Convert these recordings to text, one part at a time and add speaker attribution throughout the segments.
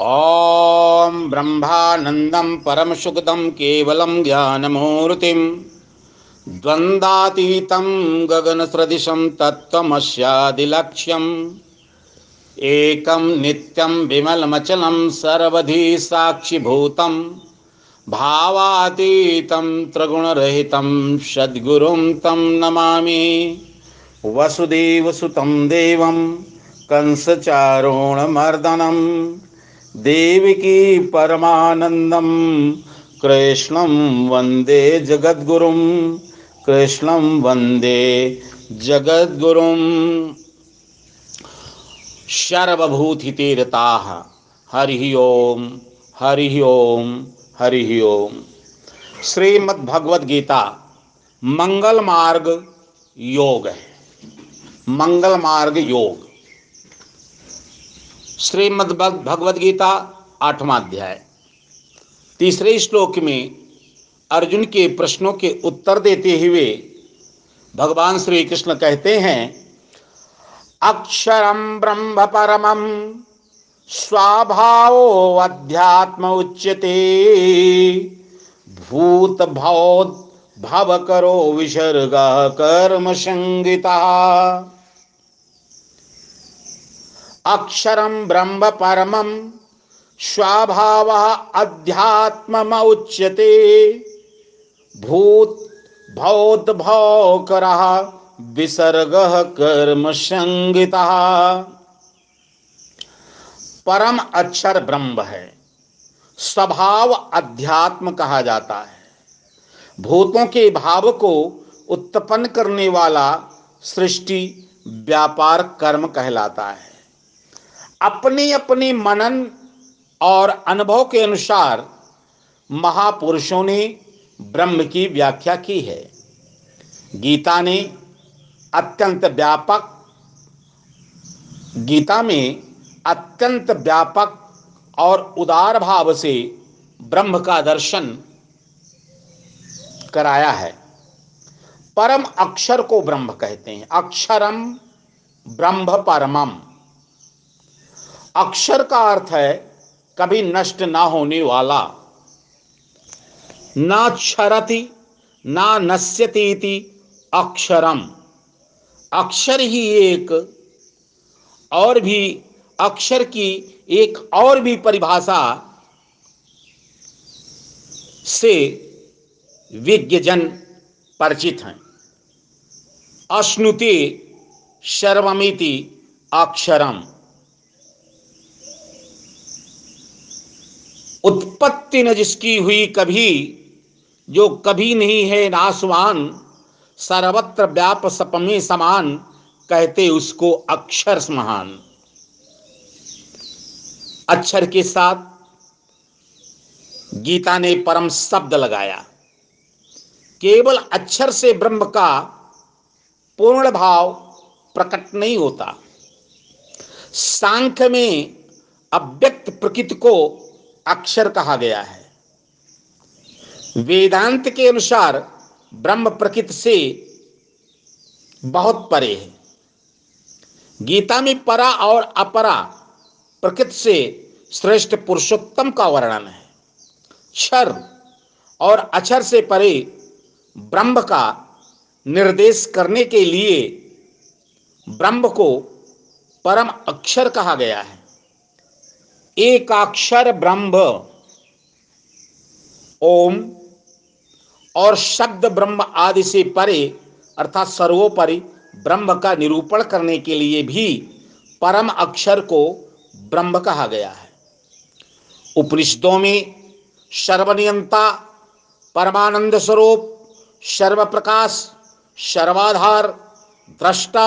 Speaker 1: ॐ ब्रह्मानन्दं परमसुखदं केवलं ज्ञानमूर्तिं द्वन्द्वातीतं गगनसदृशं तत्त्वमस्यादिलक्ष्यम्। एकं नित्यं विमलमचलं सर्वधी साक्षिभूतं भावातीतं त्रिगुणरहितं सद्गुरुं तं नमामि। वसुदेवसुतं देवं कंसचारोणमर्दनं परमानन्दं कृष्णं वंदे जगद्गुरुं कृष्णं वंदे जगद्गुरुम्। सर्वभूतितीरता हरि ओम हरि ओम हरि ओम। श्रीमद्भगवद गीता मंगल मार्ग योग है। मंगल मार्ग योग। श्रीमद् भगवद गीता आठवां अध्याय। तीसरे श्लोक में अर्जुन के प्रश्नों के उत्तर देते हुए भगवान श्री कृष्ण कहते हैं अक्षरम ब्रह्म परमम स्वाभावो अध्यात्म उच्यते भूत भौत भव करो विसर्ग कर्म संगीता अक्षरम ब्रह्म परमम स्वाभाव अध्यात्म उच्यते भूत भौत भौ कर विसर्ग कर्म संगीता परम अक्षर ब्रह्म है। स्वभाव अध्यात्म कहा जाता है। भूतों के भाव को उत्पन्न करने वाला सृष्टि, व्यापार, कर्म कहलाता है। अपने अपने मनन और अनुभव के अनुसार महापुरुषों ने ब्रह्म की व्याख्या की है। गीता ने अत्यंत व्यापक, गीता में अत्यंत व्यापक और उदार भाव से ब्रह्म का दर्शन कराया है। परम अक्षर को ब्रह्म कहते हैं। अक्षरम ब्रह्म परमम। अक्षर का अर्थ है कभी नष्ट ना होने वाला। ना क्षरति, ना नश्यती अक्षरम। अक्षर ही एक, और भी अक्षर की एक और भी परिभाषा से विज्ञजन परिचित हैं। अश्नुति सर्वमिति अक्षरम। उत्पत्ति न जिसकी हुई कभी, जो कभी नहीं है नासवान, सर्वत्र व्याप सपमे समान, कहते उसको अक्षर महान। अक्षर के साथ गीता ने परम शब्द लगाया। केवल अक्षर से ब्रह्म का पूर्ण भाव प्रकट नहीं होता। सांख्य में अव्यक्त प्रकृति को अक्षर कहा गया है। वेदांत के अनुसार ब्रह्म प्रकृति से बहुत परे है। गीता में परा और अपरा प्रकृति से श्रेष्ठ पुरुषोत्तम का वर्णन है। क्षर और अक्षर से परे ब्रह्म का निर्देश करने के लिए ब्रह्म को परम अक्षर कहा गया है। एक अक्षर ब्रह्म। ओम और शब्द ब्रह्म आदि से परे, अर्थात सर्वोपरि, ब्रह्म का निरूपण करने के लिए भी परम अक्षर को ब्रह्म कहा गया है। उपनिषदों में सर्वनियंता, परमानंद स्वरूप सर्व प्रकाश सर्वाधार, दृष्टा,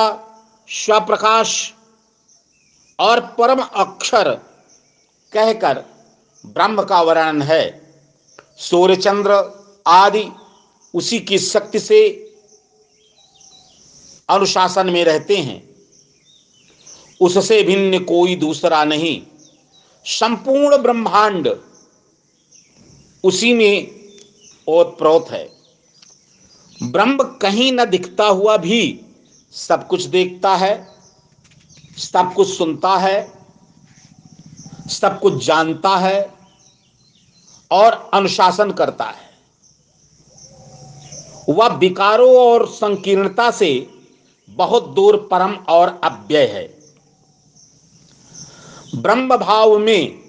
Speaker 1: स्वप्रकाश और परम अक्षर कहकर ब्रह्म का वर्णन है। सूर्यचंद्र आदि उसी की शक्ति से अनुशासन में रहते हैं। उससे भिन्न कोई दूसरा नहीं। संपूर्ण ब्रह्मांड उसी में ओतप्रोत है। ब्रह्म कहीं न दिखता हुआ भी सब कुछ देखता है, सब कुछ सुनता है सब कुछ जानता है और अनुशासन करता है। वह विकारों और संकीर्णता से बहुत दूर परम और अव्यय है। ब्रह्म भाव में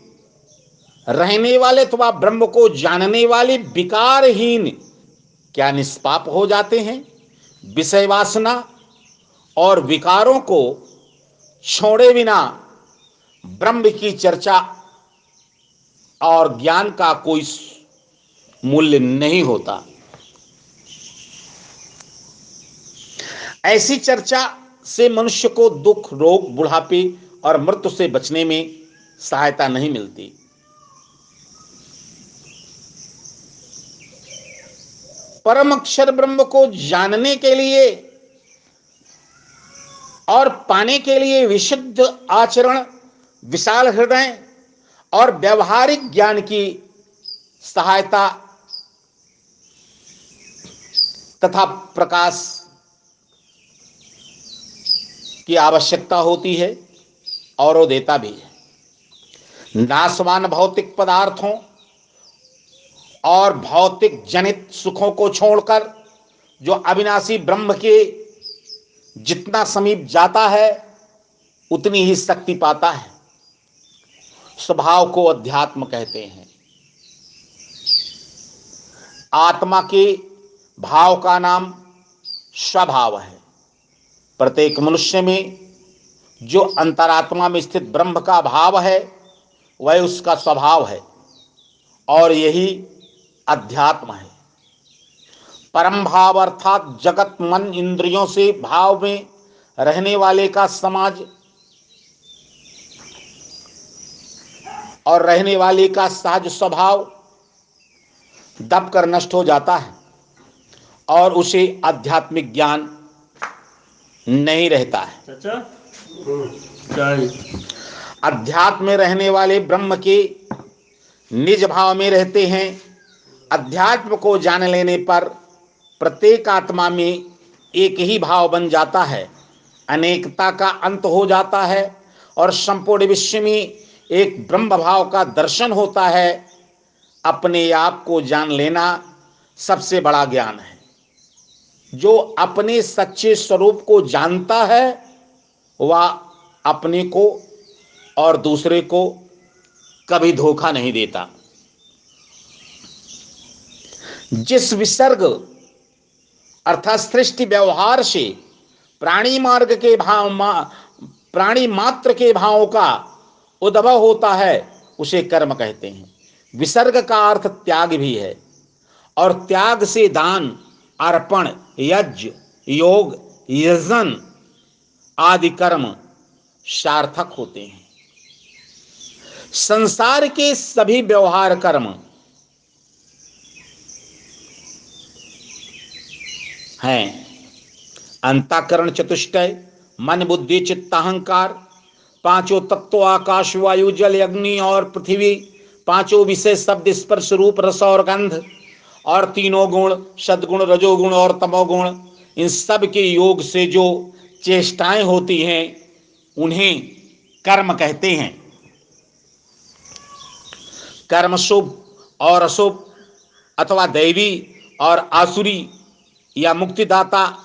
Speaker 1: रहने वाले अथवा ब्रह्म को जानने वाले विकारहीन क्या निष्पाप हो जाते हैं? विषय वासना और विकारों को छोड़े बिना ब्रह्म की चर्चा और ज्ञान का कोई मूल्य नहीं होता। ऐसी चर्चा से मनुष्य को दुख, रोग, बुढ़ापे और मृत्यु से बचने में सहायता नहीं मिलती। परम अक्षर ब्रह्म को जानने के लिए और पाने के लिए विशुद्ध आचरण विशाल हृदय और व्यवहारिक ज्ञान की सहायता तथा प्रकाश की आवश्यकता होती है, और वो देता भी है। नाशवान भौतिक पदार्थों और भौतिक जनित सुखों को छोड़कर, जो अविनाशी ब्रह्म के जितना समीप जाता है, उतनी ही शक्ति पाता है। स्वभाव को अध्यात्म कहते हैं। आत्मा के भाव का नाम स्वभाव है। प्रत्येक मनुष्य में जो अंतरात्मा में स्थित ब्रह्म का भाव है, वह उसका स्वभाव है और यही अध्यात्म है। परम भाव अर्थात जगत मन इंद्रियों से भाव में रहने वाले का समाज और रहने वाले का सहज स्वभाव दबकर नष्ट हो जाता है और उसे आध्यात्मिक ज्ञान नहीं रहता है। अध्यात्म में रहने वाले ब्रह्म के निज भाव में रहते हैं। अध्यात्म को जान लेने पर प्रत्येक आत्मा में एक ही भाव बन जाता है। अनेकता का अंत हो जाता है और संपूर्ण विश्व में एक ब्रह्म भाव का दर्शन होता है अपने आप को जान लेना सबसे बड़ा ज्ञान है। जो अपने सच्चे स्वरूप को जानता है वह अपने को और दूसरे को कभी धोखा नहीं देता। जिस विसर्ग अर्थात सृष्टि व्यवहार से प्राणी मार्ग के भाव मा, प्राणी मात्र के भावों का उद्भव होता है, उसे कर्म कहते हैं। विसर्ग का अर्थ त्याग भी है। और त्याग से दान, अर्पण, यज्ञ, योग, यजन आदि कर्म सार्थक होते हैं। संसार के सभी व्यवहार कर्म हैं। अंताकरण चतुष्टय, मन बुद्धि चित्त अहंकार पाँचों तत्व, आकाश, वायु, जल, अग्नि और पृथ्वी, पाँचों विशेष शब्द, स्पर्श रूप, रस और गंध, और तीनों गुण, सदगुण, रजोगुण और तमोगुण, इन सब के योग से जो चेष्टाएँ होती हैं, उन्हें कर्म कहते हैं। कर्म शुभ और अशुभ, अथवा दैवी और आसुरी या मुक्तिदाता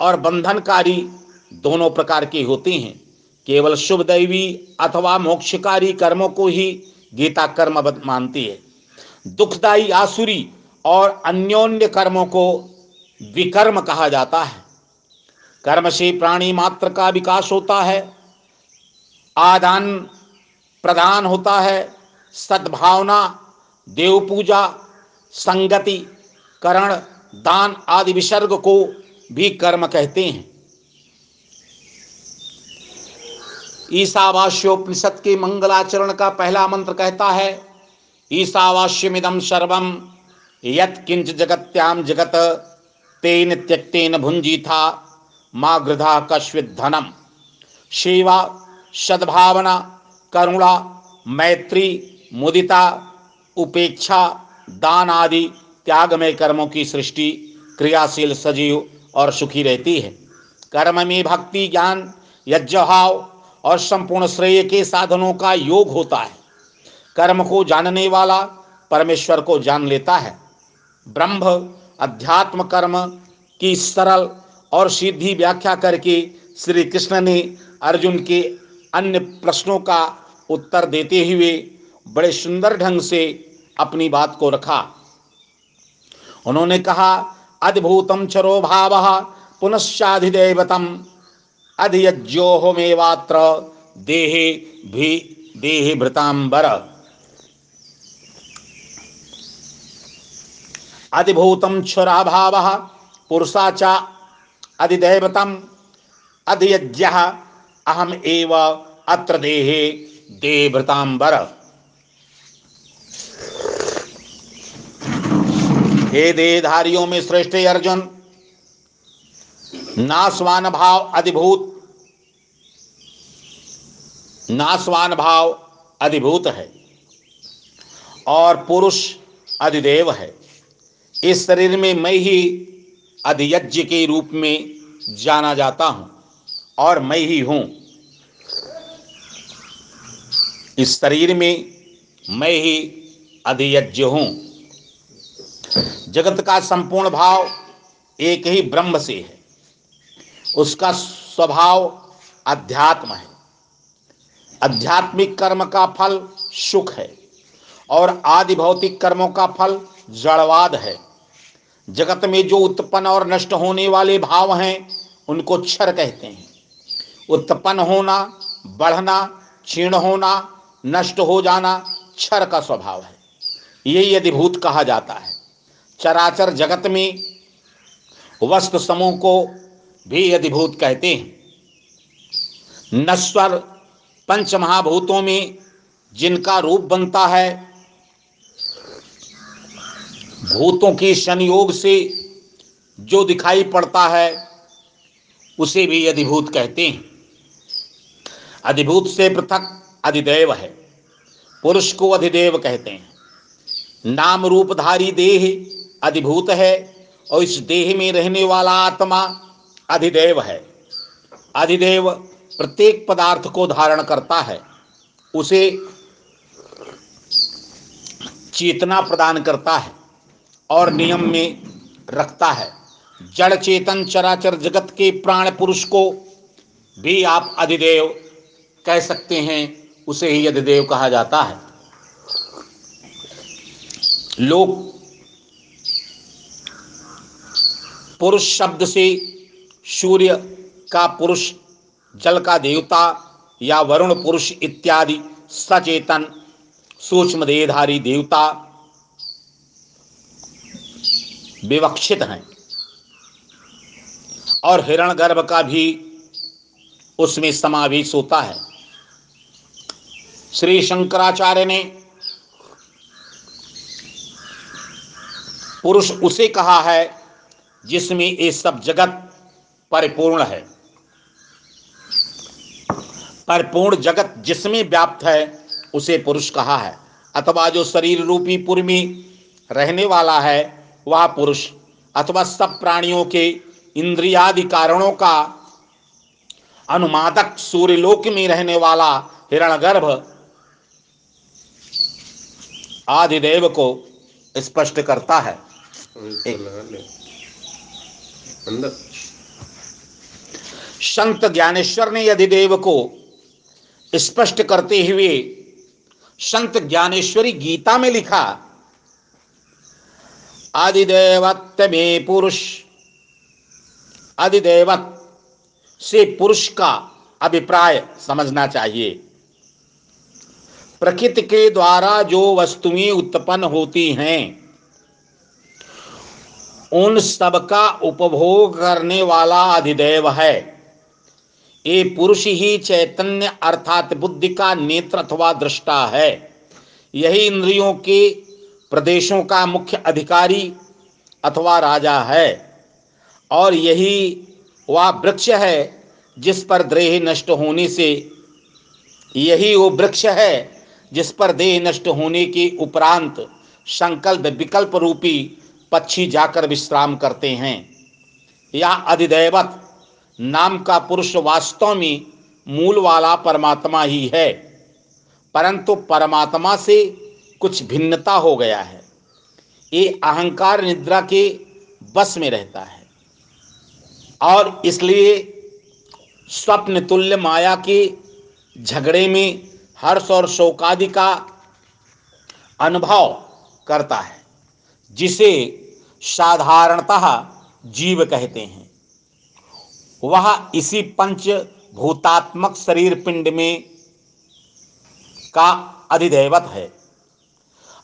Speaker 1: और बंधनकारी दोनों प्रकार के होते हैं। केवल शुभ दैवी अथवा मोक्षकारी कर्मों को ही गीता कर्म मानती है। दुखदाई आसुरी और अन्योन्य कर्मों को विकर्म कहा जाता है। कर्म से प्राणी मात्र का विकास होता है। आदान प्रदान होता है। सद्भावना, देव पूजा, संगति, करण, दान आदि विसर्ग को भी कर्म कहते हैं। ईसावास्योपनिषद के मंगलाचरण का पहला मंत्र कहता है ईसावास्यमिदम सर्वम यत किंच जगत्याम जगत तेन त्यक्तेन भुंजी था माँ गृधा कश्वित धनम सेवा सद्भावना, करुणा, मैत्री, मुदिता, उपेक्षा दान आदि त्यागमय कर्मों की सृष्टि, क्रियाशील, सजीव और सुखी रहती है। कर्म में भक्ति, ज्ञान यज्ञभाव और संपूर्ण श्रेय के साधनों का योग होता है। कर्म को जानने वाला परमेश्वर को जान लेता है। ब्रह्म, अध्यात्म कर्म की सरल और सीधी व्याख्या करके श्री कृष्ण ने अर्जुन के अन्य प्रश्नों का उत्तर देते हुए बड़े सुंदर ढंग से अपनी बात को रखा। उन्होंने कहा, अद्भुतम चरो भाव, पुनश्चाधिदेवतम। अधियज्योहमेवात्र देहे भी देहे भृतांबर। अधिभूतम क्षुराभाव पुरुषाचा अधिदैवतम। अधियज्ञ अहम एव अत्र देहे देहभृतांबर हे देहधारियों में श्रेष्ठ अर्जुन। नासवान भाव अधिभूत नासवान भाव अधिभूत है और पुरुष अधिदेव है। इस शरीर में मैं ही अधियज्ञ के रूप में जाना जाता हूँ और मैं ही हूँ। इस शरीर में मैं ही अधियज्ञ हूँ। जगत का संपूर्ण भाव एक ही ब्रह्म से है। उसका स्वभाव अध्यात्म है। आध्यात्मिक कर्म का फल सुख है और आदि भौतिक कर्मों का फल जड़वाद है। जगत में जो उत्पन्न और नष्ट होने वाले भाव हैं, उनको क्षर कहते हैं। उत्पन्न होना, बढ़ना, क्षीण होना, नष्ट हो जाना क्षर का स्वभाव है। यही अधिभूत कहा जाता है, चराचर जगत में वस्तु समूह को भी अधिभूत कहते हैं, नश्वर पंच महाभूतों में जिनका रूप बनता है, भूतों के संयोग से जो दिखाई पड़ता है, उसे भी अधिभूत कहते हैं। अधिभूत से पृथक अधिदेव है, पुरुष को अधिदेव कहते हैं। नाम रूपधारी देह अधिभूत है और इस देह में रहने वाला आत्मा अधिदेव है। अधिदेव प्रत्येक पदार्थ को धारण करता है, उसे चेतना प्रदान करता है और नियम में रखता है। जड़ चेतन चराचर जगत के प्राण पुरुष को भी आप अधिदेव कह सकते हैं, उसे ही अधिदेव कहा जाता है। लोग पुरुष शब्द से सूर्य का पुरुष जल का देवता या वरुण पुरुष इत्यादि सचेतन सूक्ष्म देहधारी देवता विवक्षित हैं। और हिरण गर्भ का भी उसमें समावेश होता है। श्री शंकराचार्य ने पुरुष उसे कहा है जिसमें ये सब जगत परिपूर्ण है। परिपूर्ण जगत जिसमें व्याप्त है उसे पुरुष कहा है। अथवा जो शरीर रूपी पुर में रहने वाला है वह पुरुष। अथवा सब प्राणियों के इंद्रियादि कारणों का अनुमादक सूर्यलोक में रहने वाला हिरणगर्भ आदिदेव को स्पष्ट करता है। संत ज्ञानेश्वर ने यदि देव को स्पष्ट करते हुए संत ज्ञानेश्वरी गीता में लिखा आदिदेवत्व में पुरुष अधिदेवत से पुरुष का अभिप्राय समझना चाहिए। प्रकृति के द्वारा जो वस्तुएँ उत्पन्न होती हैं, उन सबका उपभोग करने वाला अधिदेव है। ये पुरुष ही चैतन्य अर्थात बुद्धि का नेत्र अथवा दृष्टा है। यही इंद्रियों के प्रदेशों का मुख्य अधिकारी अथवा राजा है। और यही वह वृक्ष है जिस पर देह नष्ट होने से, यही वो वृक्ष है जिस पर देह नष्ट होने के उपरांत संकल्प विकल्प रूपी पक्षी जाकर विश्राम करते हैं। या अधिदैवत नाम का पुरुष वास्तव में मूल वाला परमात्मा ही है, परंतु परमात्मा से कुछ भिन्नता हो गया है। ये अहंकार निद्रा के बस में रहता है। और इसलिए स्वप्न तुल्य माया के झगड़े में हर्ष और शोकादि का अनुभव करता है, जिसे साधारणतः जीव कहते हैं। वह इसी पंच भूतात्मक शरीर पिंड में का अधिदेवत है।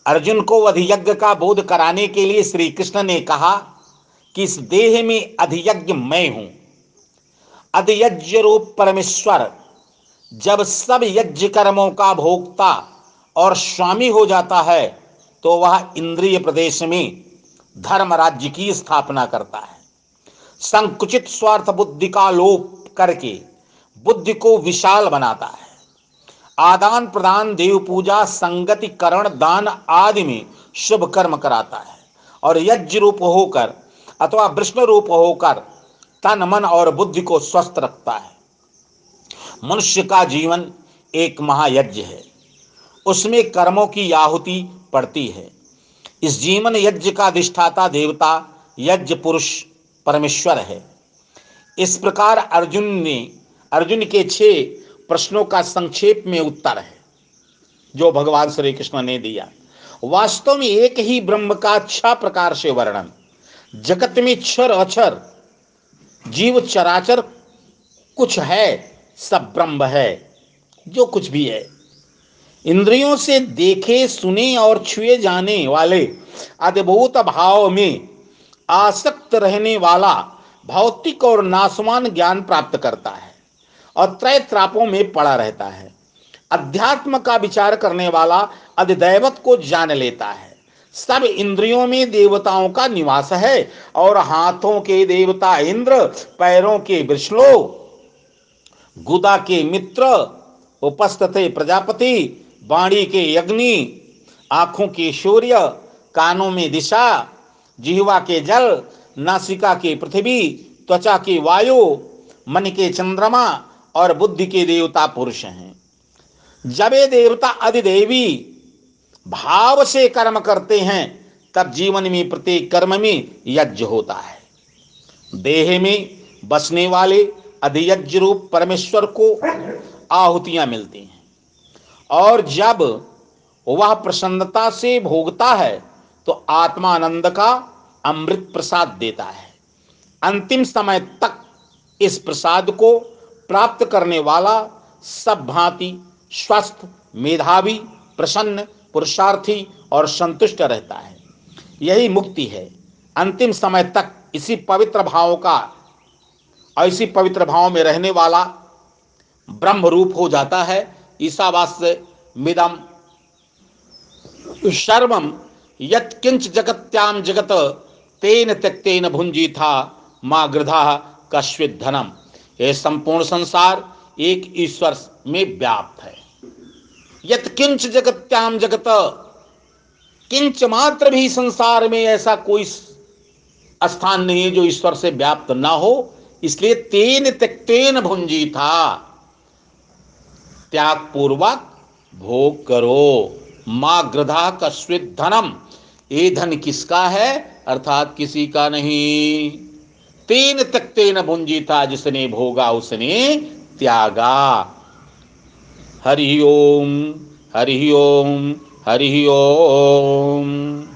Speaker 1: अर्जुन को अधियज्ञ का बोध कराने के लिए श्री कृष्ण ने कहा कि इस देह में अधियज्ञ मैं हूँ। अधियज्ञ रूप परमेश्वर, जब सब यज्ञ कर्मों का भोक्ता और स्वामी हो जाता है तो वह इंद्रिय प्रदेश में धर्म राज्य की स्थापना करता है। संकुचित स्वार्थ बुद्धि का लोप करके बुद्धि को विशाल बनाता है। आदान प्रदान, देव पूजा संगति करण दान आदि में शुभ कर्म कराता है। और यज्ञ रूप होकर अथवा विष्णु रूप होकर तन, मन और बुद्धि को स्वस्थ रखता है। मनुष्य का जीवन एक महायज्ञ है। उसमें कर्मों की आहुति पड़ती है। इस जीवन यज्ञ का अधिष्ठाता देवता, यज्ञ पुरुष परमेश्वर है। इस प्रकार अर्जुन ने, अर्जुन के छह प्रश्नों का संक्षेप में उत्तर है, जो भगवान श्री कृष्ण ने दिया। वास्तव में एक ही ब्रह्म का अच्छा प्रकार से वर्णन। जगत में क्षर अक्षर जीव चराचर, कुछ है, सब ब्रह्म है, जो कुछ भी है। इंद्रियों से देखे, सुने और छुए जाने वाले अद्भुत भाव में आसक्त रहने वाला भौतिक और नासमान ज्ञान प्राप्त करता है और त्रय त्रापों में पड़ा रहता है। अध्यात्म का विचार करने वाला अधिदैवत को जान लेता है। सब इंद्रियों में देवताओं का निवास है और हाथों के देवता इंद्र, पैरों के विष्णु, गुदा के मित्र, उपस्थित प्रजापति वाणी के अग्नि, आँखों के सूर्य, कानों में दिशा जिहवा के जल, नासिका के पृथ्वी, त्वचा के वायु, मन के चंद्रमा और बुद्धि के देवता पुरुष हैं। जब देवता अधिदेवी भाव से कर्म करते हैं, तब जीवन में प्रत्येक कर्म में यज्ञ होता है। देह में बसने वाले अधियज्ञ रूप परमेश्वर को आहुतियाँ मिलती हैं। और जब वह प्रसन्नता से भोगता है तो आत्मानंद का अमृत प्रसाद देता है। अंतिम समय तक इस प्रसाद को प्राप्त करने वाला सब भांति स्वस्थ, मेधावी, प्रसन्न, पुरुषार्थी और संतुष्ट रहता है। यही मुक्ति है। अंतिम समय तक इसी पवित्र भाव का और इसी पवित्र भाव में रहने वाला ब्रह्म रूप हो जाता है। ईसावास्य मिदम सर्वम यत्किंच जगत्याम जगत, तेन त्यक्तेन भुंजी था माँ गृधा कश्वित धनम यह संपूर्ण संसार, एक ईश्वर में व्याप्त है। यत किंच जगत्याम जगत किंच मात्र भी संसार में ऐसा कोई स्थान नहीं है जो ईश्वर से व्याप्त ना हो, इसलिए तेन त्यक्तेन भुंजी था त्याग पूर्वक भोग करो। माँ गृधा कस्वित धनम ये धन किसका है? अर्थात किसी का नहीं। तेन तक तेन भुंजी था जिसने भोगा उसने त्यागा। हरि ओम हरि ओम हरि ओम।